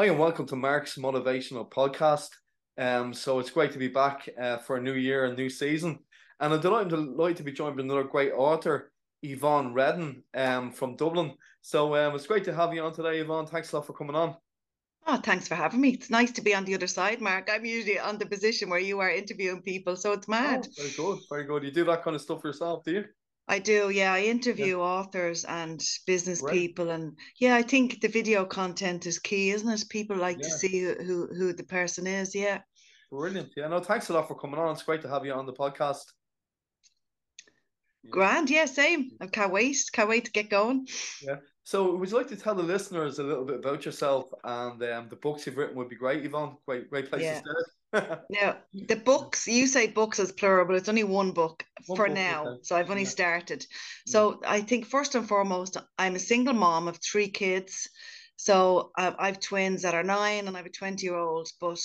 Hi, and welcome to Mark's Motivational Podcast. Um, so it's great to be back uh, for a new year and new season. And I'm delighted, delighted to be joined by another great author, Yvonne Reddin um, from Dublin. So um, it's great to have you on today, Yvonne. Thanks a lot for coming on. Oh, thanks for having me. It's nice to be on the other side, Mark. I'm usually on the position where you are interviewing people, so it's mad. Oh, very good, very good. You do that kind of stuff yourself, do you? I do, yeah. I interview yeah. authors and business right. people, and yeah, I think the video content is key, isn't it? People like yeah. to see who who the person is. Yeah. Brilliant. Yeah. No, thanks a lot for coming on. It's great to have you on the podcast. Grand, yeah, same. I can't wait. Can't wait to get going. Yeah. So, would you like to tell the listeners a little bit about yourself and um, the books you've written? Would be great, Yvonne. Great, great place yeah. to start. now, the books you say books as plural, but it's only one book one for book, now. So I've only yeah. started. So I think first and foremost, I'm a single mom of three kids. So uh, I have twins that are nine, and I have a twenty-year-old. But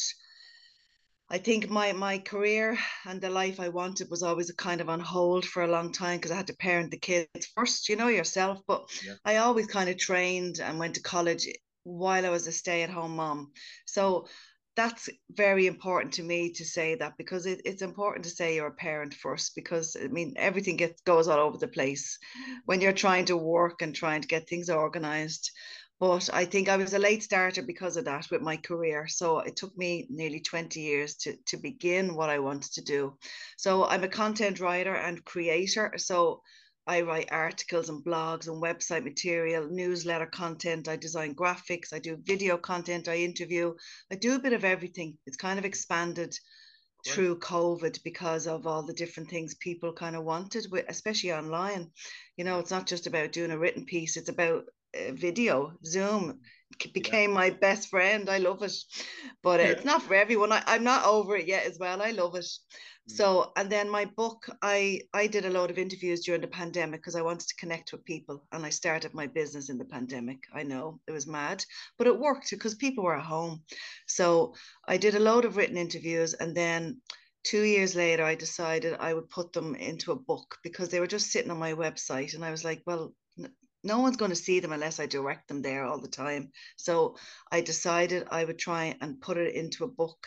I think my my career and the life I wanted was always a kind of on hold for a long time because I had to parent the kids first, you know yourself. But yeah. I always kind of trained and went to college while I was a stay-at-home mom. So that's very important to me to say that because it, it's important to say you're a parent first because I mean everything gets goes all over the place when you're trying to work and trying to get things organized. But I think I was a late starter because of that with my career. So it took me nearly 20 years to, to begin what I wanted to do. So I'm a content writer and creator. So I write articles and blogs and website material, newsletter content. I design graphics. I do video content. I interview. I do a bit of everything. It's kind of expanded right. through COVID because of all the different things people kind of wanted, especially online. You know, it's not just about doing a written piece, it's about uh, video zoom became yeah. my best friend i love it but yeah. it's not for everyone I, i'm not over it yet as well i love it. Mm. so and then my book i i did a lot of interviews during the pandemic because i wanted to connect with people and i started my business in the pandemic i know it was mad but it worked because people were at home so i did a load of written interviews and then two years later i decided i would put them into a book because they were just sitting on my website and i was like well no one's going to see them unless I direct them there all the time. So I decided I would try and put it into a book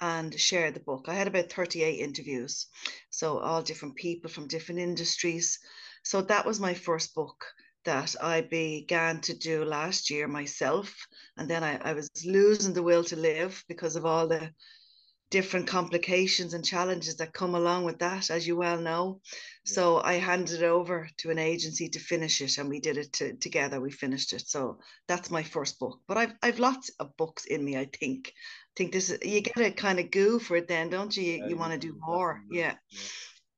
and share the book. I had about 38 interviews, so all different people from different industries. So that was my first book that I began to do last year myself. And then I, I was losing the will to live because of all the different complications and challenges that come along with that, as you well know. Yeah. So I handed it over to an agency to finish it, and we did it to, together. We finished it. So that's my first book. But I've I've lots of books in me. I think. I think this is you get a kind of goo for it, then, don't you? You, yeah, you want to do more. Yeah. yeah.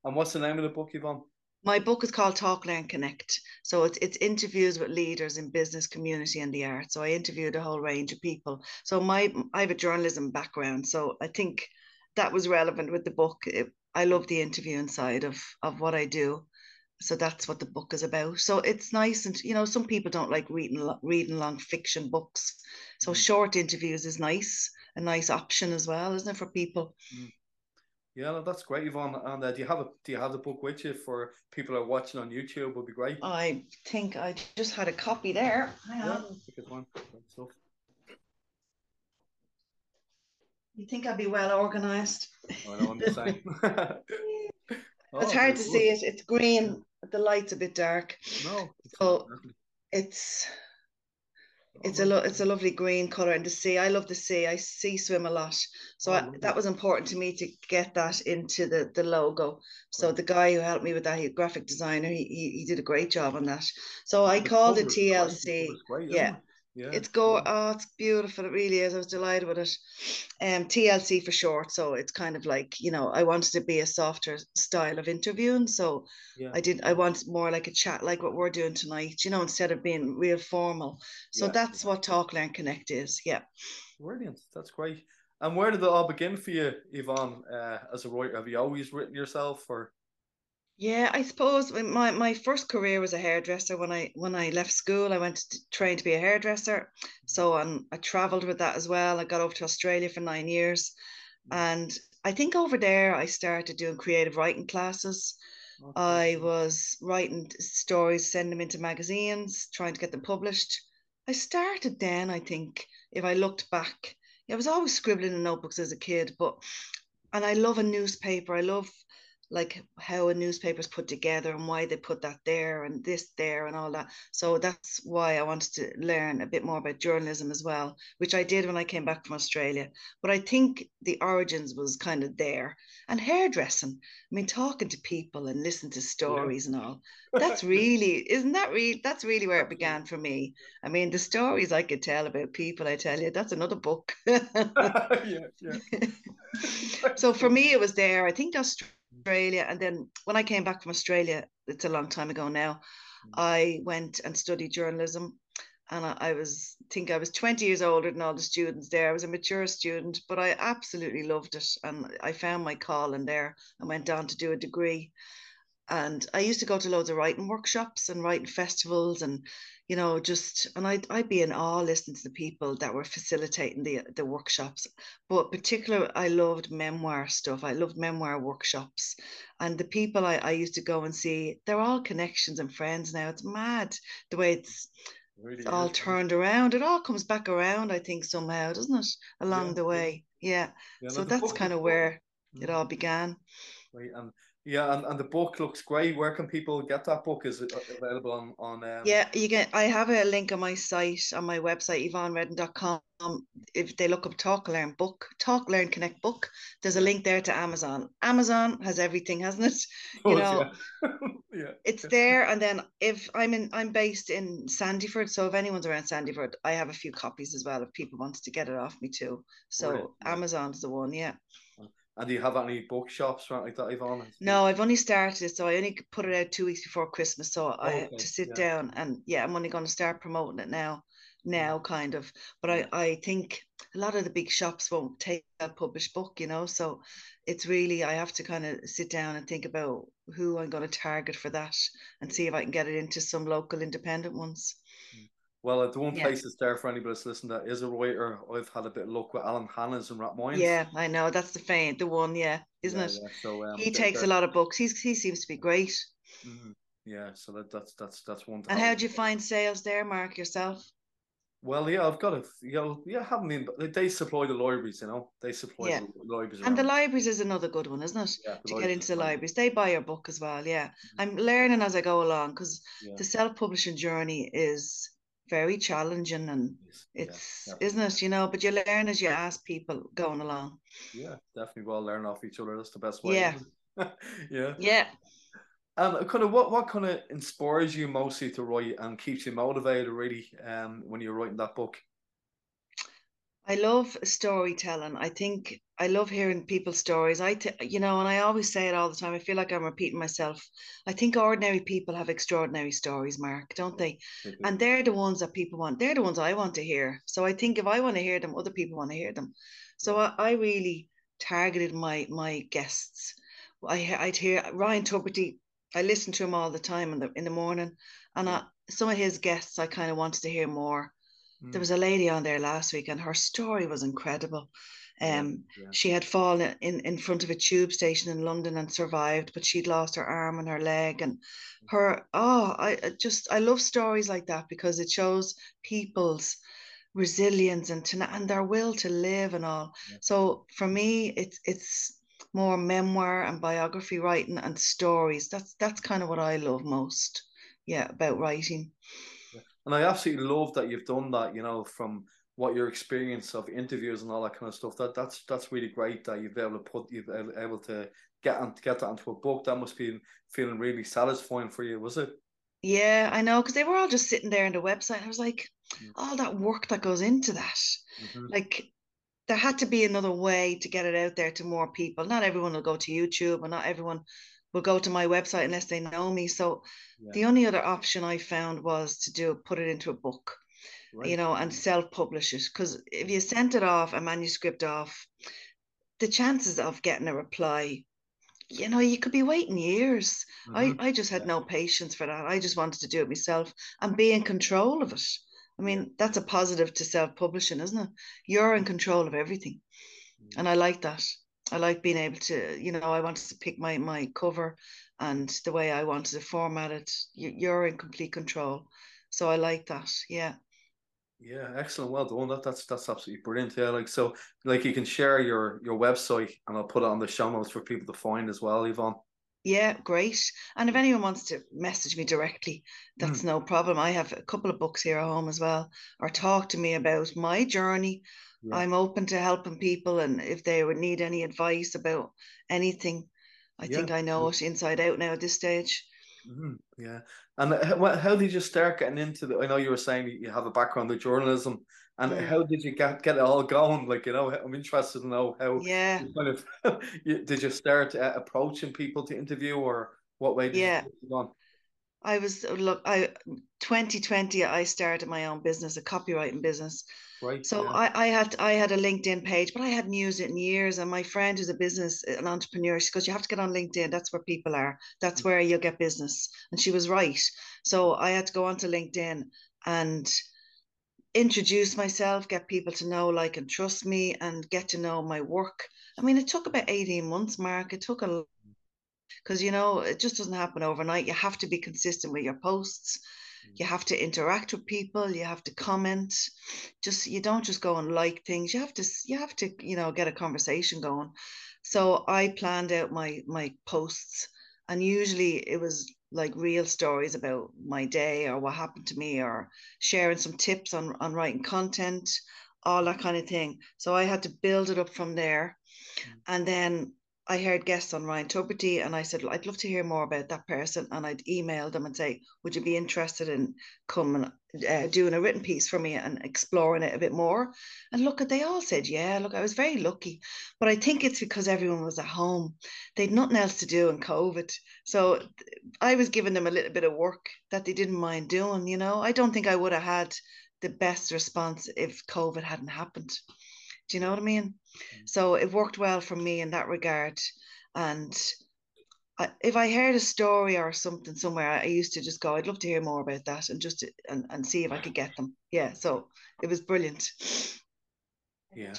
And what's the name of the book, Yvonne? My book is called Talk Learn Connect. So it's it's interviews with leaders in business, community, and the arts. So I interviewed a whole range of people. So my I have a journalism background, so I think that was relevant with the book. It, I love the interviewing side of of what I do. So that's what the book is about. So it's nice, and you know, some people don't like reading reading long fiction books. So mm. short interviews is nice, a nice option as well, isn't it, for people? Mm. Yeah, that's great, Yvonne. And uh, do you have a do you have the book with you for people who are watching on YouTube? Would be great. I think I just had a copy there. Hang yeah, on. You think I'd be well organized? I know I'm the same. oh, it's hard to good. see it. It's green. The light's a bit dark. No. So it's it's a lo- it's a lovely green color and the sea. I love the sea. I sea swim a lot, so oh, I, that was important to me to get that into the the logo. So the guy who helped me with that, he graphic designer, he, he, he did a great job on that. So I called it TLC. Great, yeah, yeah. It's go oh it's beautiful. It really is. I was delighted with it. Um TLC for short. So it's kind of like, you know, I wanted to be a softer style of interviewing. So yeah. I did I want more like a chat like what we're doing tonight, you know, instead of being real formal. So yeah. that's what Talk Learn Connect is. Yeah. Brilliant. That's great. And where did it all begin for you, Yvonne, uh, as a writer? Have you always written yourself or yeah, I suppose my, my first career was a hairdresser. When I when I left school, I went to train to be a hairdresser. So um, I travelled with that as well. I got over to Australia for nine years, and I think over there I started doing creative writing classes. Okay. I was writing stories, sending them into magazines, trying to get them published. I started then, I think, if I looked back. I was always scribbling in notebooks as a kid, but and I love a newspaper. I love like how a newspaper is put together and why they put that there and this there and all that. So that's why I wanted to learn a bit more about journalism as well, which I did when I came back from Australia. But I think the origins was kind of there. And hairdressing, I mean, talking to people and listening to stories yeah. and all. That's really, isn't that really, that's really where it began for me. I mean, the stories I could tell about people, I tell you, that's another book. yeah, yeah. so for me, it was there. I think Australia Australia. And then when I came back from Australia, it's a long time ago now, mm. I went and studied journalism. And I, I was think I was 20 years older than all the students there. I was a mature student, but I absolutely loved it. And I found my call in there and went on to do a degree. And I used to go to loads of writing workshops and writing festivals and you know, just and I'd I'd be in awe listening to the people that were facilitating the the workshops. But particular, I loved memoir stuff. I loved memoir workshops, and the people I, I used to go and see, they're all connections and friends now. It's mad the way it's. Really it's all turned around. It all comes back around, I think, somehow, doesn't it? Along yeah, the way. Yeah. yeah so that's kind of where it mm. all began. Right. And yeah, and, and the book looks great. Where can people get that book? Is it available on on? Um... Yeah, you can. I have a link on my site on my website yvonnereddin.com. If they look up Talk Learn Book, Talk Learn Connect Book, there's a link there to Amazon. Amazon has everything, hasn't it? You know, yeah. yeah. it's there. And then if I'm in, I'm based in Sandyford, so if anyone's around Sandyford, I have a few copies as well. If people wanted to get it off me too, so Amazon's the one. Yeah. And do you have any bookshops or like that, Yvonne? No, I've only started, it, so I only put it out two weeks before Christmas. So I oh, have to sit yeah. down and yeah, I'm only going to start promoting it now, now mm-hmm. kind of. But I, I think a lot of the big shops won't take a published book, you know. So it's really I have to kind of sit down and think about who I'm going to target for that and see if I can get it into some local independent ones. Well, the one yeah. place that's there for anybody that's listening that is a writer. I've had a bit of luck with Alan Hanna's and Rathmines. Yeah, I know that's the faint, the one. Yeah, isn't yeah, it? Yeah. So um, he takes a lot of books. He's he seems to be great. Mm-hmm. Yeah, so that, that's that's that's one. And how do you find sales there, Mark yourself? Well, yeah, I've got a you know, yeah, haven't been. They supply the libraries, you know, they supply yeah. the libraries. And the libraries is another good one, isn't it? Yeah, to get into the libraries, they buy your book as well. Yeah, mm-hmm. I'm learning as I go along because yeah. the self-publishing journey is very challenging and it's yeah, isn't it? You know but you learn as you ask people going along. Yeah definitely well learn off each other. That's the best way. Yeah. Yeah. Yeah. Um kind of what what kind of inspires you mostly to write and keeps you motivated really um when you're writing that book? I love storytelling. I think I love hearing people's stories. I, t- you know, and I always say it all the time. I feel like I'm repeating myself. I think ordinary people have extraordinary stories, Mark, don't they? Mm-hmm. And they're the ones that people want. They're the ones I want to hear. So I think if I want to hear them, other people want to hear them. So I, I really targeted my my guests. I I'd hear Ryan Tubridy. I listen to him all the time in the in the morning, and I, some of his guests I kind of wanted to hear more. There mm. was a lady on there last week, and her story was incredible. Um, yeah. She had fallen in, in front of a tube station in London and survived, but she'd lost her arm and her leg. And mm. her, oh, I just, I love stories like that because it shows people's resilience and to, and their will to live and all. Yeah. So for me, it's it's more memoir and biography writing and stories. That's that's kind of what I love most. Yeah, about writing. And I absolutely love that you've done that, you know, from what your experience of interviews and all that kind of stuff. That that's that's really great that you've been able to put you've been able to get and get that into a book. That must be feeling really satisfying for you, was it? Yeah, I know, because they were all just sitting there on the website. I was like, mm. all that work that goes into that. Mm-hmm. Like there had to be another way to get it out there to more people. Not everyone will go to YouTube and not everyone will go to my website unless they know me. So yeah. the only other option I found was to do put it into a book, right. you know, and self-publish it. Because if you sent it off, a manuscript off, the chances of getting a reply, you know, you could be waiting years. Mm-hmm. I, I just had no patience for that. I just wanted to do it myself and be in control of it. I mean, that's a positive to self-publishing, isn't it? You're in control of everything. Mm-hmm. And I like that. I like being able to, you know, I wanted to pick my my cover and the way I wanted to format it. You're in complete control, so I like that. Yeah. Yeah, excellent. Well done. That, that's that's absolutely brilliant. Yeah, like so, like you can share your your website, and I'll put it on the show notes for people to find as well, Yvonne. Yeah, great. And if anyone wants to message me directly, that's mm. no problem. I have a couple of books here at home as well, or talk to me about my journey. Yeah. I'm open to helping people, and if they would need any advice about anything, I yeah. think I know it inside out now at this stage. Mm-hmm. Yeah. And how, how did you start getting into the? I know you were saying you have a background in journalism, and mm. how did you get get it all going? Like you know, I'm interested to know how. Yeah. kind of did you start uh, approaching people to interview, or what way? Did yeah. You I was look. I 2020. I started my own business, a copywriting business, Right. So yeah. I, I had I had a LinkedIn page, but I hadn't used it in years. And my friend who's a business, an entrepreneur, she goes, You have to get on LinkedIn. That's where people are. That's where you'll get business. And she was right. So I had to go onto LinkedIn and introduce myself, get people to know, like, and trust me, and get to know my work. I mean, it took about 18 months, Mark. It took a because you know it just doesn't happen overnight. You have to be consistent with your posts. You have to interact with people. You have to comment. Just you don't just go and like things. You have to you have to you know get a conversation going. So i planned out my my posts and usually it was like real stories about my day or what happened to me or sharing some tips on on writing content all that kind of thing. So i had to build it up from there. Mm. and then I heard guests on Ryan Tubridy and I said, I'd love to hear more about that person. And I'd email them and say, Would you be interested in coming, uh, doing a written piece for me and exploring it a bit more? And look, they all said, Yeah, look, I was very lucky. But I think it's because everyone was at home. They'd nothing else to do in COVID. So I was giving them a little bit of work that they didn't mind doing. You know, I don't think I would have had the best response if COVID hadn't happened. Do you know what I mean? Mm. So it worked well for me in that regard. And I, if I heard a story or something somewhere, I used to just go, I'd love to hear more about that and just to, and, and see if I could get them. Yeah. So it was brilliant. Yeah.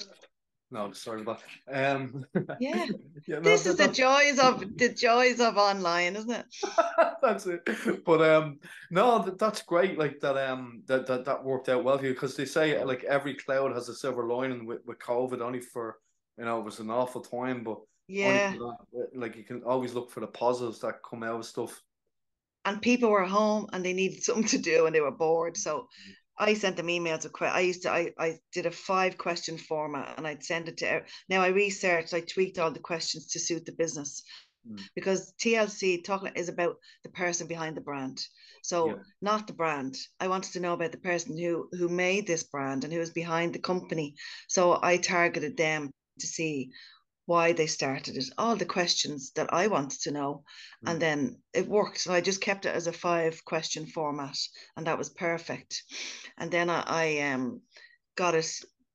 No, sorry about. Um, yeah, yeah no, this is the joys of the joys of online, isn't it? that's it. But um, no, that, that's great. Like that um, that that, that worked out well for you because they say like every cloud has a silver lining with with COVID. Only for you know it was an awful time, but yeah, that, like you can always look for the positives that come out of stuff. And people were home and they needed something to do and they were bored. So I sent them emails of I used to I, I did a five question format and I'd send it to now I researched I tweaked all the questions to suit the business mm. because TLC talking is about the person behind the brand so yeah. not the brand I wanted to know about the person who who made this brand and who was behind the company so I targeted them to see why they started it, all the questions that I wanted to know. Mm. And then it worked. So I just kept it as a five question format, and that was perfect. And then I, I um, got it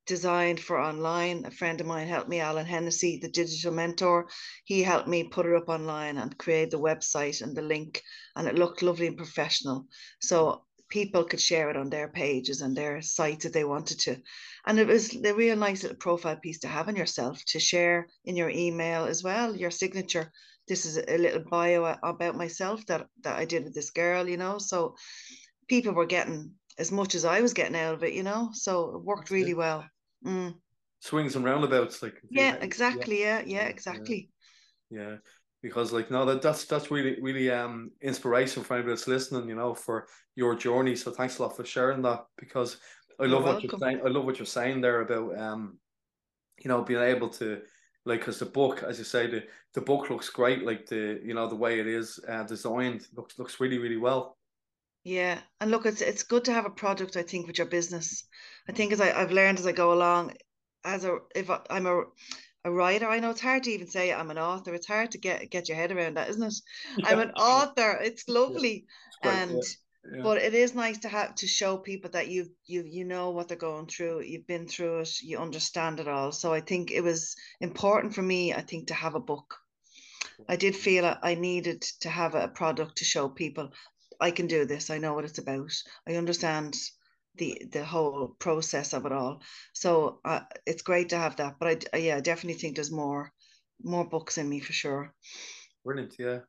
designed for online. A friend of mine helped me, Alan Hennessy, the digital mentor. He helped me put it up online and create the website and the link, and it looked lovely and professional. So people could share it on their pages and their sites if they wanted to. And it was a real nice little profile piece to have on yourself to share in your email as well, your signature. This is a little bio about myself that, that I did with this girl, you know. So people were getting as much as I was getting out of it, you know. So it worked really well. Mm. Swings and roundabouts, like yeah, exactly. Yeah, yeah, yeah exactly. Yeah. yeah because like no that that's that's really really um inspiration for anybody that's listening you know for your journey. So thanks a lot for sharing that because I love you're what welcome. you're saying I love what you're saying there about um you know being able to like because the book as you say the the book looks great like the you know the way it is uh, designed looks looks really really well. Yeah and look it's it's good to have a product I think with your business. I think as I, I've learned as I go along as a if I, I'm a a writer. I know it's hard to even say I'm an author. It's hard to get get your head around that, isn't it? Yeah. I'm an author. It's lovely, yeah. and yeah. but it is nice to have to show people that you you you know what they're going through. You've been through it. You understand it all. So I think it was important for me. I think to have a book. I did feel I needed to have a product to show people I can do this. I know what it's about. I understand the the whole process of it all. So uh, it's great to have that. But I, yeah, I definitely think there's more more books in me for sure. Brilliant, yeah.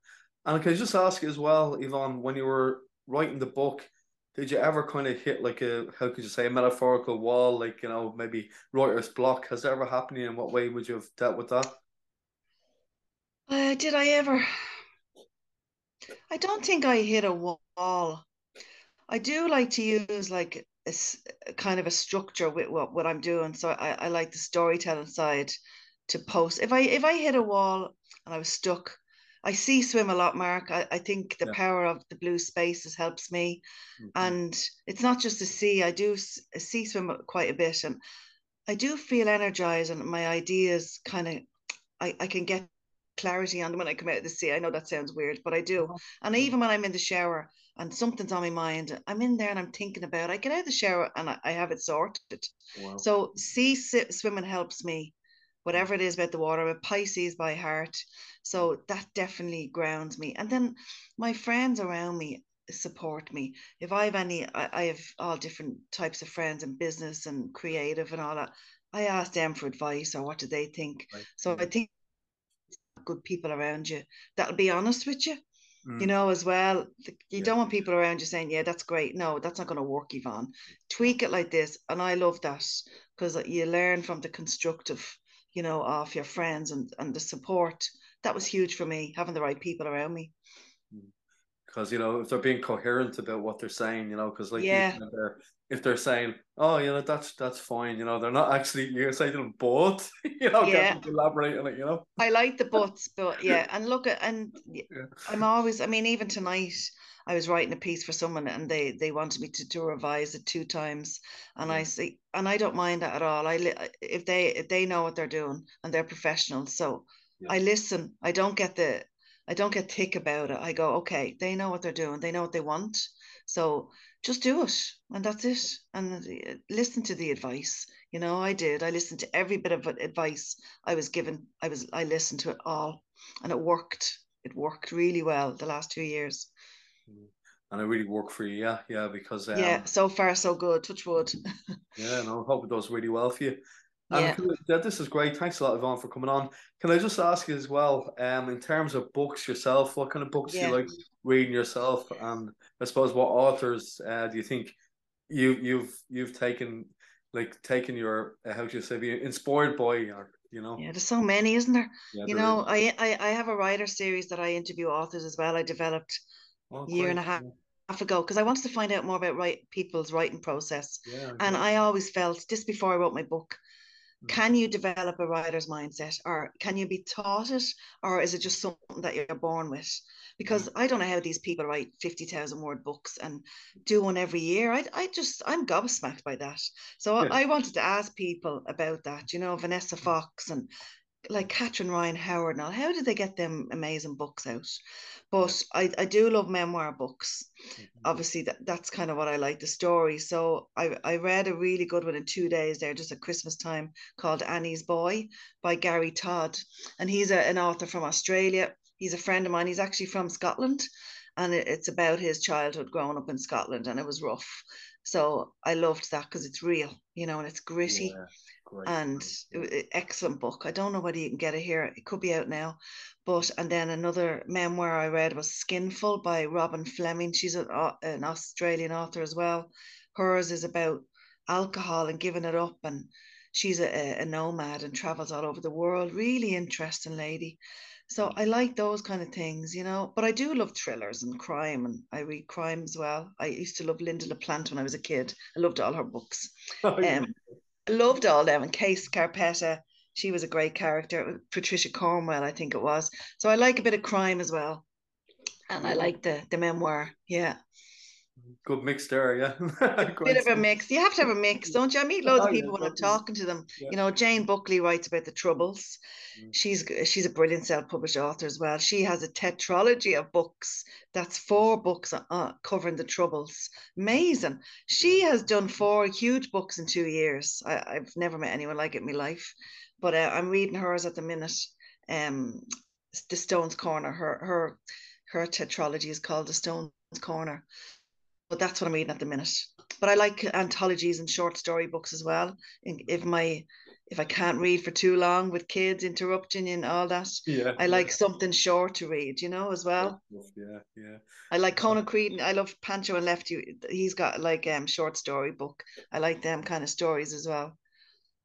And can I just ask you as well, Yvonne, when you were writing the book, did you ever kind of hit like a how could you say a metaphorical wall, like you know maybe writer's block? Has that ever happened? In what way would you have dealt with that? Uh, did I ever? I don't think I hit a wall. I do like to use like a, a kind of a structure with what, what I'm doing. So I, I like the storytelling side to post. If I if I hit a wall and I was stuck, I see swim a lot, Mark. I, I think the yeah. power of the blue spaces helps me. Mm-hmm. And it's not just the sea. I do see swim quite a bit. And I do feel energized and my ideas kind of, I, I can get clarity on them when I come out of the sea. I know that sounds weird, but I do. Uh-huh. And even when I'm in the shower and something's on my mind, I'm in there and I'm thinking about it. I get out of the shower and I, I have it sorted. Wow. So sea swimming helps me whatever it is about the water. I'm a Pisces by heart. So that definitely grounds me. And then my friends around me support me. If I have any, I, I have all different types of friends in business and creative and all that. I ask them for advice or what do they think. Right. So I think good people around you that'll be honest with you. Mm. You know, as well, you yeah. don't want people around you saying, "Yeah, that's great." No, that's not going to work, Yvonne. Tweak it like this, and I love that because you learn from the constructive you know, of your friends and, and the support. That was huge for me, having the right people around me. Because, you know, if they're being coherent about what they're saying, you know, because like yeah. they're if they're saying, Oh, you know, that's that's fine, you know, they're not actually you say to them both, you know, yeah. elaborate on it, you know. I like the buts, but yeah, and look at and yeah. I'm always I mean, even tonight I was writing a piece for someone and they they wanted me to, to revise it two times and I say and I don't mind that at all I if they if they know what they're doing and they're professionals so yeah. I listen I don't get the I don't get thick about it I go okay they know what they're doing they know what they want so just do it and that's it and listen to the advice you know I did I listened to every bit of advice I was given I was I listened to it all and it worked it worked really well the last two years and it really worked for you. Yeah, yeah, because um, yeah, so far so good. Touch wood. yeah, no, I hope it does really well for you. And yeah. this is great. Thanks a lot, Yvonne, for coming on. Can I just ask you as well, um, in terms of books yourself, what kind of books yeah. do you like reading yourself? And I suppose what authors uh, do you think you you've you've taken like taken your uh, how do you say be inspired by or you know? Yeah, there's so many, isn't there? Yeah, you know, I, I I have a writer series that I interview authors as well. I developed oh, year and a half. Yeah. ago because I wanted to find out more about right people's writing process. Yeah, and I always felt just before I wrote my book. Can you develop a writer's mindset or can you be taught it or is it just something that you're born with? Because mm. I don't know how these people write 50,000 word books and do one every year. I, I just, I'm gobsmacked by that. So yeah. I, I wanted to ask people about that, you know, Vanessa mm. Fox and like Catherine Ryan Howard and all, how did they get them amazing books out? But I, I do love memoir books. Mm-hmm. Obviously, that, that's kind of what I like the story. So I, I read a really good one in two days there, just at Christmas time, called Annie's Boy by Gary Todd. And he's a, an author from Australia. He's a friend of mine. He's actually from Scotland. And it, it's about his childhood growing up in Scotland, and it was rough. So I loved that because it's real, you know, and it's gritty. Yeah. Great. and excellent book. I don't know whether you can get it here. It could be out now. But and then another memoir I read was Skinful by Robin Fleming. She's a, an Australian author as well. Hers is about alcohol and giving it up, and she's a, a nomad and travels all over the world. Really interesting lady. So I like those kind of things, you know. But I do love thrillers and crime, and I read crime as well. I used to love Lynda La Plante when I was a kid. I loved all her books. Oh, yeah. um, loved all them. And Kay Scarpetta, she was a great character. Patricia Cornwell, I think it was. So I like a bit of crime as well. And I like the the memoir. Yeah. Good mix there, yeah. Bit of a mix. You have to have a mix, don't you? I meet loads oh, of people yeah, when I'm talking to them. Yeah. You know, Jane Buckley writes about the Troubles. Mm. She's she's a brilliant self-published author as well. She has a tetralogy of books. That's four books uh, covering the Troubles. Amazing. She has done four huge books in two years. I, have never met anyone like it in my life. But uh, I'm reading hers at the minute. Um, the Stones Corner. Her her her tetralogy is called The Stones Corner but that's what I'm reading at the minute. But I like anthologies and short story books as well. If my if I can't read for too long with kids interrupting and all that. Yeah. I like something short to read, you know, as well. Yeah, yeah. I like Conan Creed. I love Pancho and Lefty. He's got like um short story book. I like them kind of stories as well.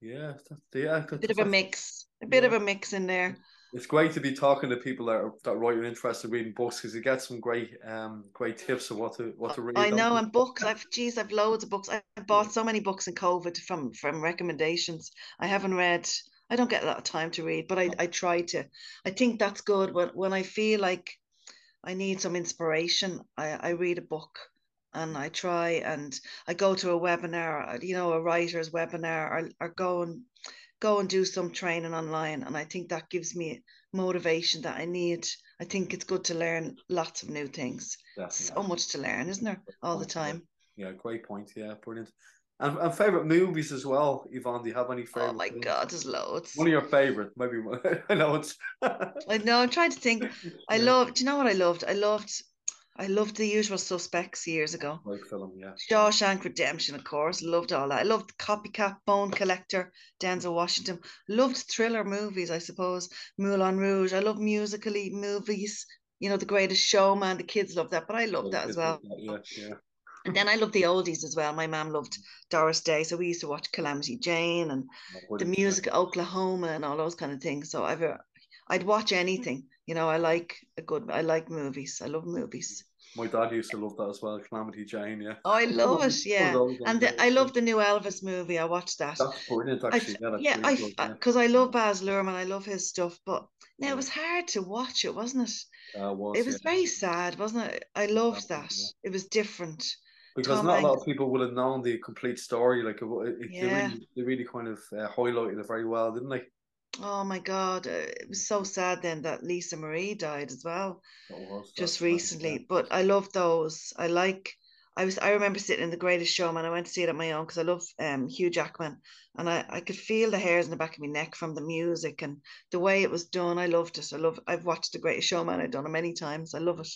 Yeah, that's, yeah. A bit of a mix. A bit yeah. of a mix in there it's great to be talking to people that are that write an interest in reading books because you get some great um great tips of what to what to read. I know, and books. I've geez, I've loads of books. I bought so many books in COVID from from recommendations. I haven't read. I don't get a lot of time to read, but I I try to. I think that's good when when I feel like I need some inspiration. I I read a book and I try and I go to a webinar, you know, a writer's webinar, or, or go and go and do some training online. And I think that gives me motivation that I need. I think it's good to learn lots of new things. Definitely. So much to learn, isn't there? All the time. Yeah, great point. Yeah, brilliant. And, and favorite movies as well, Yvonne. Do you have any oh favorite? Oh my movies? god, there's loads. One of your favorite, maybe. I know it's. I know. I'm trying to think. I yeah. love. Do you know what I loved? I loved I loved The Usual Suspects years ago. Great film, yeah. Shawshank Redemption, of course. Loved all that. I loved Copycat, Bone Collector, Denzel Washington. Loved thriller movies, I suppose. Moulin Rouge. I love musically movies. You know, The Greatest Showman. The kids love that, but I love oh, that as well. That, yeah, yeah. And then I loved the oldies as well. My mom loved Doris Day, so we used to watch Calamity Jane and oh, the music Oklahoma and all those kind of things. So I've uh, I'd watch anything. You know, I like a good. I like movies. I love movies. My dad used to love that as well, Calamity Jane. Yeah. Oh, I love it. Yeah, and the, I love the new Elvis movie. I watched that. That's brilliant, actually. I, yeah, yeah, I because I love Baz Luhrmann. I love his stuff, but now yeah. it was hard to watch it, wasn't it? Uh, was, it was yeah. very sad, wasn't it? I loved that. It was different. Because Tom not Hanks. a lot of people would have known the complete story. Like it, it, yeah. they, really, they really kind of uh, highlighted it very well, didn't they? Oh my God, uh, it was so sad then that Lisa Marie died as well, was, just recently. But I love those. I like I was I remember sitting in the Greatest Showman. I went to see it on my own because I love um, Hugh Jackman, and I, I could feel the hairs in the back of my neck from the music and the way it was done. I loved it. I love. I've watched the Greatest Showman. I've done it many times. I love it.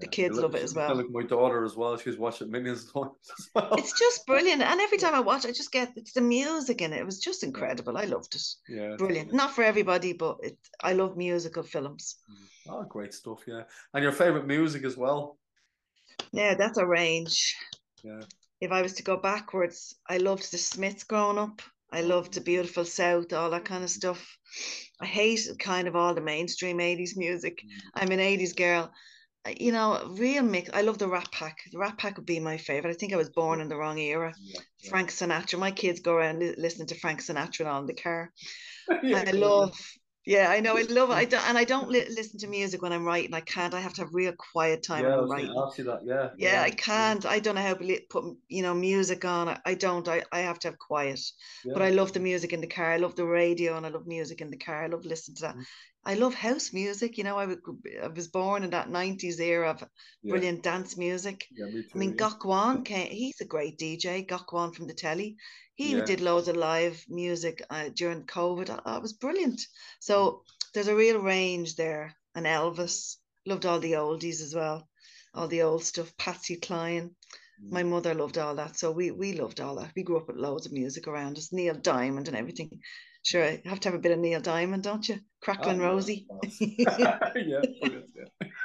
The kids love it as well. Like my daughter as well. She's watched it millions of times. Well. It's just brilliant, and every time I watch, I just get it's the music in it. It was just incredible. I loved it. Yeah, brilliant. Not for everybody, but it. I love musical films. Oh, great stuff! Yeah, and your favorite music as well. Yeah, that's a range. Yeah. If I was to go backwards, I loved the Smiths growing up. I loved the beautiful South, all that kind of stuff. I hate kind of all the mainstream 80s music. Mm. I'm an 80s girl. You know, real mix. I love the Rat Pack. The Rat Pack would be my favorite. I think I was born in the wrong era. Yeah, yeah. Frank Sinatra. My kids go around listening to Frank Sinatra on the car. I love yeah, I know. I love it. I don't, and I don't li- listen to music when I'm writing. I can't. I have to have real quiet time yeah, when I'm writing. Ask you that. Yeah, yeah. Yeah, I can't. I don't know how to put you know music on. I, I don't. I, I have to have quiet. Yeah. But I love the music in the car. I love the radio, and I love music in the car. I love listening to that. Mm. Mm. I love house music. You know, I, I was born in that 90s era of yeah. brilliant dance music. Yeah, me too, I mean, yeah. Gok Wan, came, he's a great DJ. Gok Wan from the telly. He yeah. did loads of live music uh, during COVID. That was brilliant. So there's a real range there. And Elvis loved all the oldies as well, all the old stuff. Patsy Cline. Mm. My mother loved all that, so we we loved all that. We grew up with loads of music around us, Neil Diamond and everything. Sure, you have to have a bit of Neil Diamond, don't you? Crackling oh, Rosie. yeah, yeah.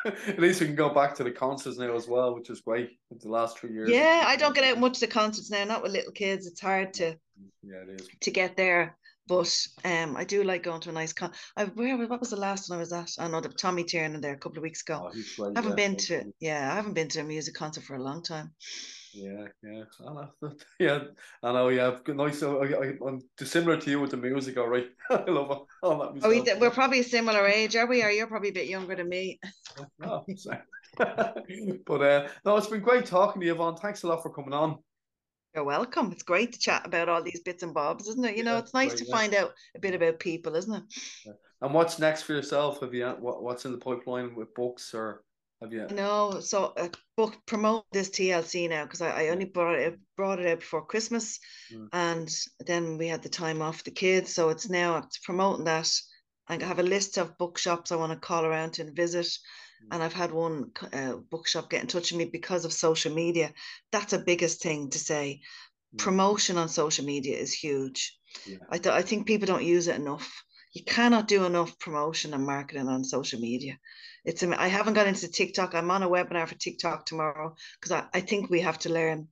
At least we can go back to the concerts now as well, which is great. The last three years. Yeah, I don't get out much to concerts now. Not with little kids. It's hard to. Yeah, it is. To get there. But um, I do like going to a nice con. I where what was the last one I was at? I know the Tommy Tiernan there a couple of weeks ago. Oh, I haven't yeah. been to yeah, I haven't been to a music concert for a long time. Yeah, yeah, I know. Yeah, I know. Yeah, nice. I, I'm similar to you with the music. All right, I love all that. Myself. Oh, we, we're probably a similar age, are we? Or you're probably a bit younger than me. oh, but uh, no, it's been great talking to you, Yvonne. Thanks a lot for coming on. You're welcome. It's great to chat about all these bits and bobs, isn't it? You know, it's nice great, to yeah. find out a bit about people, isn't it? Yeah. And what's next for yourself? Have you what, what's in the pipeline with books or have you? No, so uh, book promote this TLC now because I, I only brought it brought it out before Christmas, mm. and then we had the time off the kids, so it's now it's promoting that. I have a list of bookshops I want to call around to and visit and I've had one uh, bookshop get in touch with me because of social media. That's a biggest thing to say. Mm. Promotion on social media is huge. Yeah. I th- I think people don't use it enough. You cannot do enough promotion and marketing on social media. It's I haven't got into TikTok. I'm on a webinar for TikTok tomorrow because I, I think we have to learn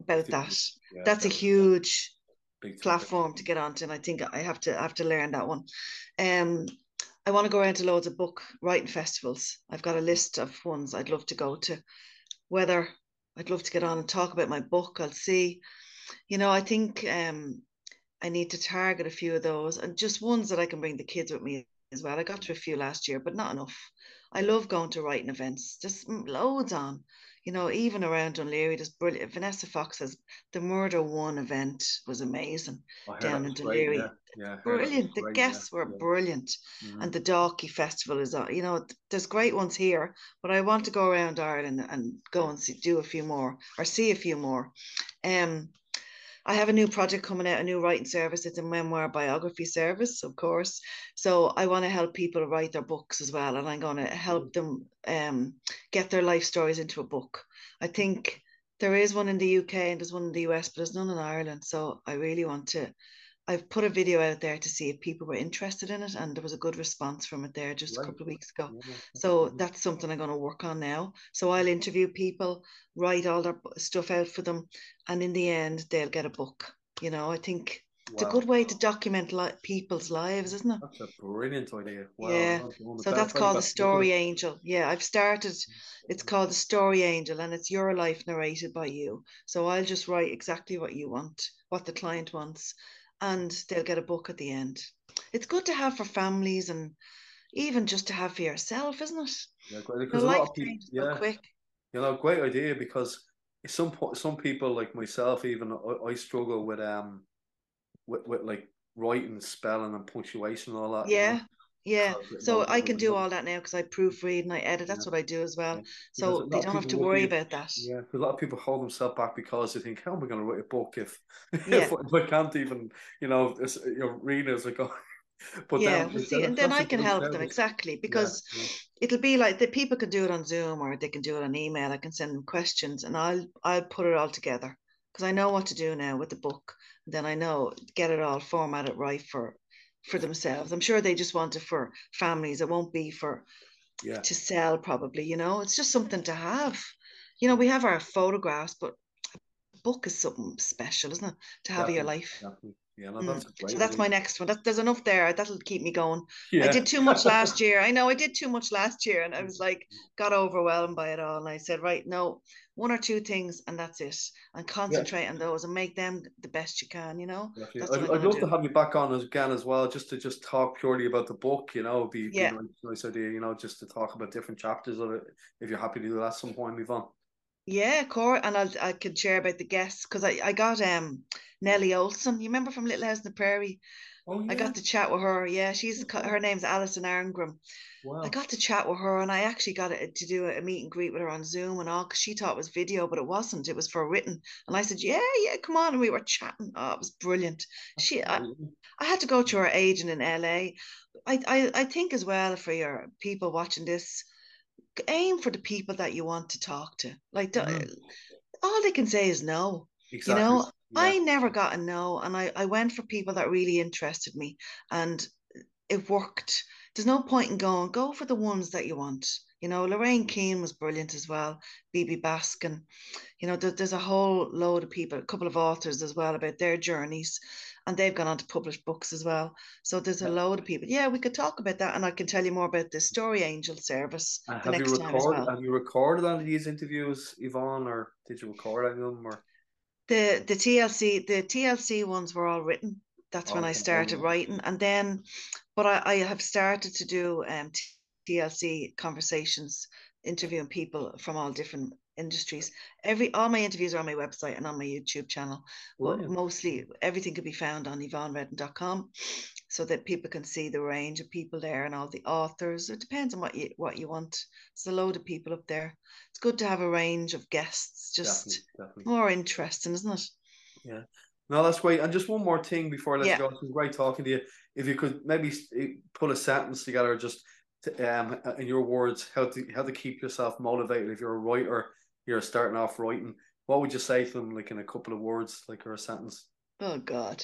about that. Yeah, That's a huge platform to get onto, and I think I have to have to learn that one. Um, I want to go around to loads of book writing festivals. I've got a list of ones I'd love to go to. Whether I'd love to get on and talk about my book, I'll see. You know, I think um, I need to target a few of those and just ones that I can bring the kids with me as well. I got to a few last year, but not enough. I love going to writing events, just loads on you know, even around Laoghaire, there's brilliant. Vanessa Fox says the Murder One event was amazing down in Laoghaire. Yeah, yeah, brilliant. The guests yeah, were brilliant. Mm-hmm. And the Dalkey Festival is, you know, there's great ones here, but I want to go around Ireland and go and see, do a few more or see a few more. Um, I have a new project coming out, a new writing service. It's a memoir biography service, of course. So I want to help people write their books as well, and I'm going to help them um, get their life stories into a book. I think there is one in the UK and there's one in the US, but there's none in Ireland. So I really want to I've put a video out there to see if people were interested in it, and there was a good response from it there just right. a couple of weeks ago. Yeah, so that's something I'm going to work on now. So I'll interview people, write all their stuff out for them, and in the end, they'll get a book. You know, I think wow. it's a good way to document li- people's lives, isn't it? That's a brilliant idea. Wow. Yeah. So that's called the Story Angel. Yeah, I've started. It's called the Story Angel, and it's your life narrated by you. So I'll just write exactly what you want, what the client wants and they'll get a book at the end. It's good to have for families and even just to have for yourself, isn't it? Yeah, because a lot of people, yeah, quick. You know, great idea because some some people like myself, even I, I struggle with um with, with like writing, spelling, and punctuation and all that. Yeah, you know? Yeah, so I can do all that now because I proofread and I edit. That's yeah. what I do as well. Yeah. So they don't have to worry be, about that. Yeah, a lot of people hold themselves back because they think, "How am I going to write a book if, yeah. if, if, I can't even, you know, you know, read as I go." But yeah, then, well, see, and then I can help them exactly because yeah, yeah. it'll be like the people can do it on Zoom or they can do it on email. I can send them questions and I'll I'll put it all together because I know what to do now with the book. Then I know get it all formatted right for for themselves. I'm sure they just want it for families. It won't be for yeah. to sell probably, you know. It's just something to have. You know, we have our photographs, but a book is something special, isn't it? To have in your life. Definitely. Yeah, no, that's mm. so that's my next one. That, there's enough there. That'll keep me going. Yeah. I did too much last year. I know I did too much last year, and I was like, got overwhelmed by it all. And I said, right, no, one or two things, and that's it. And concentrate yeah. on those and make them the best you can. You know. I'd, I'd love do. to have you back on again as well, just to just talk purely about the book. You know, be, yeah. be a nice idea. You know, just to talk about different chapters of it. If you're happy to do that at some point, Yvonne. Yeah, Cor, and I I could share about the guests because I, I got um Nellie Oleson. You remember from Little House on the Prairie? Oh, yeah. I got to chat with her. Yeah, she's her name's Alison Arngrim. Wow. I got to chat with her, and I actually got to do a meet and greet with her on Zoom and all because she thought it was video, but it wasn't. It was for written. And I said, "Yeah, yeah, come on." And we were chatting. Oh, it was brilliant. she, I, I had to go to her agent in LA. I, I, I think as well for your people watching this aim for the people that you want to talk to. Like the, mm. all they can say is no. Exactly. You know, yeah. I never got a no, and I I went for people that really interested me, and it worked. There's no point in going. Go for the ones that you want. You know, Lorraine Keane was brilliant as well. Bibi Baskin. You know, there, there's a whole load of people, a couple of authors as well about their journeys and they've gone on to publish books as well. So there's a load of people. Yeah, we could talk about that, and I can tell you more about the Story Angel service uh, the next time as well. Have you recorded any of these interviews, Yvonne, or did you record any of them? Or the the TLC the TLC ones were all written. That's oh, when I started writing, and then, but I, I have started to do um TLC conversations, interviewing people from all different industries. Every all my interviews are on my website and on my YouTube channel. But mostly everything can be found on yvonnereddin.com so that people can see the range of people there and all the authors. It depends on what you what you want. There's a load of people up there. It's good to have a range of guests, just definitely, definitely. more interesting, isn't it? Yeah. No, that's great. And just one more thing before I let yeah. you go. It's great talking to you. If you could maybe eh, put a sentence together, just to, um, in your words, how to how to keep yourself motivated. If you're a writer you're starting off writing, what would you say to them, like in a couple of words, like or a sentence? Oh God.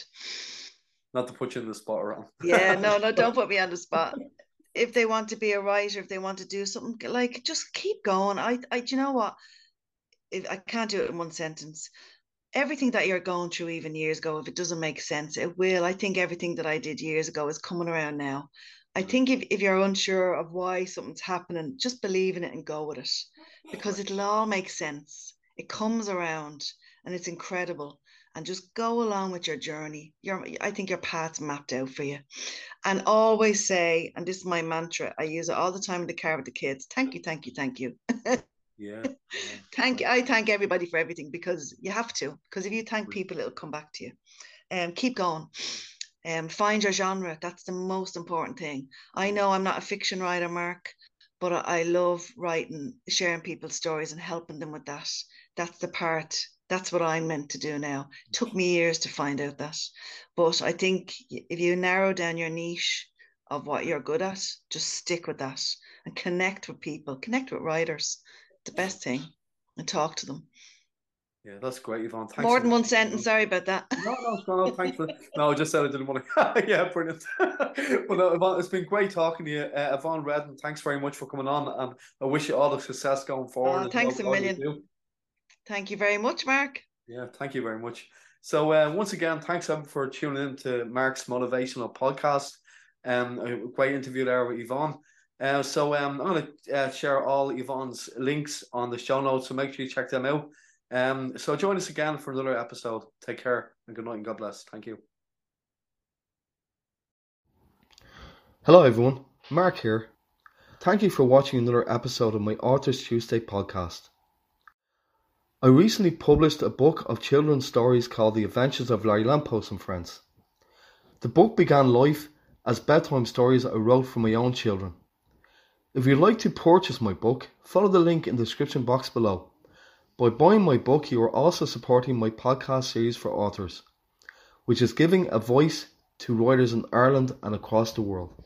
not to put you in the spot around. yeah, no, no, don't put me on the spot. If they want to be a writer, if they want to do something, like just keep going. I, I, do you know what? If I can't do it in one sentence, everything that you're going through even years ago, if it doesn't make sense, it will. I think everything that I did years ago is coming around now. I think if, if you're unsure of why something's happening, just believe in it and go with it because it'll all make sense. It comes around and it's incredible. And just go along with your journey. Your, I think your path's mapped out for you. And always say, and this is my mantra, I use it all the time in the car with the kids thank you, thank you, thank you. yeah. thank you. I thank everybody for everything because you have to. Because if you thank people, it'll come back to you. And um, keep going. Um, find your genre. That's the most important thing. I know I'm not a fiction writer, Mark, but I love writing, sharing people's stories and helping them with that. That's the part, that's what I'm meant to do now. Took me years to find out that. But I think if you narrow down your niche of what you're good at, just stick with that and connect with people, connect with writers. The best thing and talk to them. Yeah, that's great, Yvonne. Thanks More than one sentence. Sorry about that. No, no, no, thanks for. No, I just said I didn't want to. yeah, brilliant. well, no, Yvonne, it's been great talking to you, uh, Yvonne Reddin. Thanks very much for coming on, and I wish you all the success going forward. Oh, thanks a million. Thank you very much, Mark. Yeah, thank you very much. So uh, once again, thanks everyone for tuning in to Mark's motivational podcast. Um, a great interview there with Yvonne. Uh, so um, I'm going to uh, share all Yvonne's links on the show notes, so make sure you check them out. Um, so join us again for another episode. Take care and good night and God bless. Thank you. Hello everyone, Mark here. Thank you for watching another episode of my Authors Tuesday podcast. I recently published a book of children's stories called The Adventures of Larry Lamppost and Friends. The book began life as bedtime stories I wrote for my own children. If you'd like to purchase my book, follow the link in the description box below. By buying my book, you are also supporting my podcast series for authors, which is giving a voice to writers in Ireland and across the world.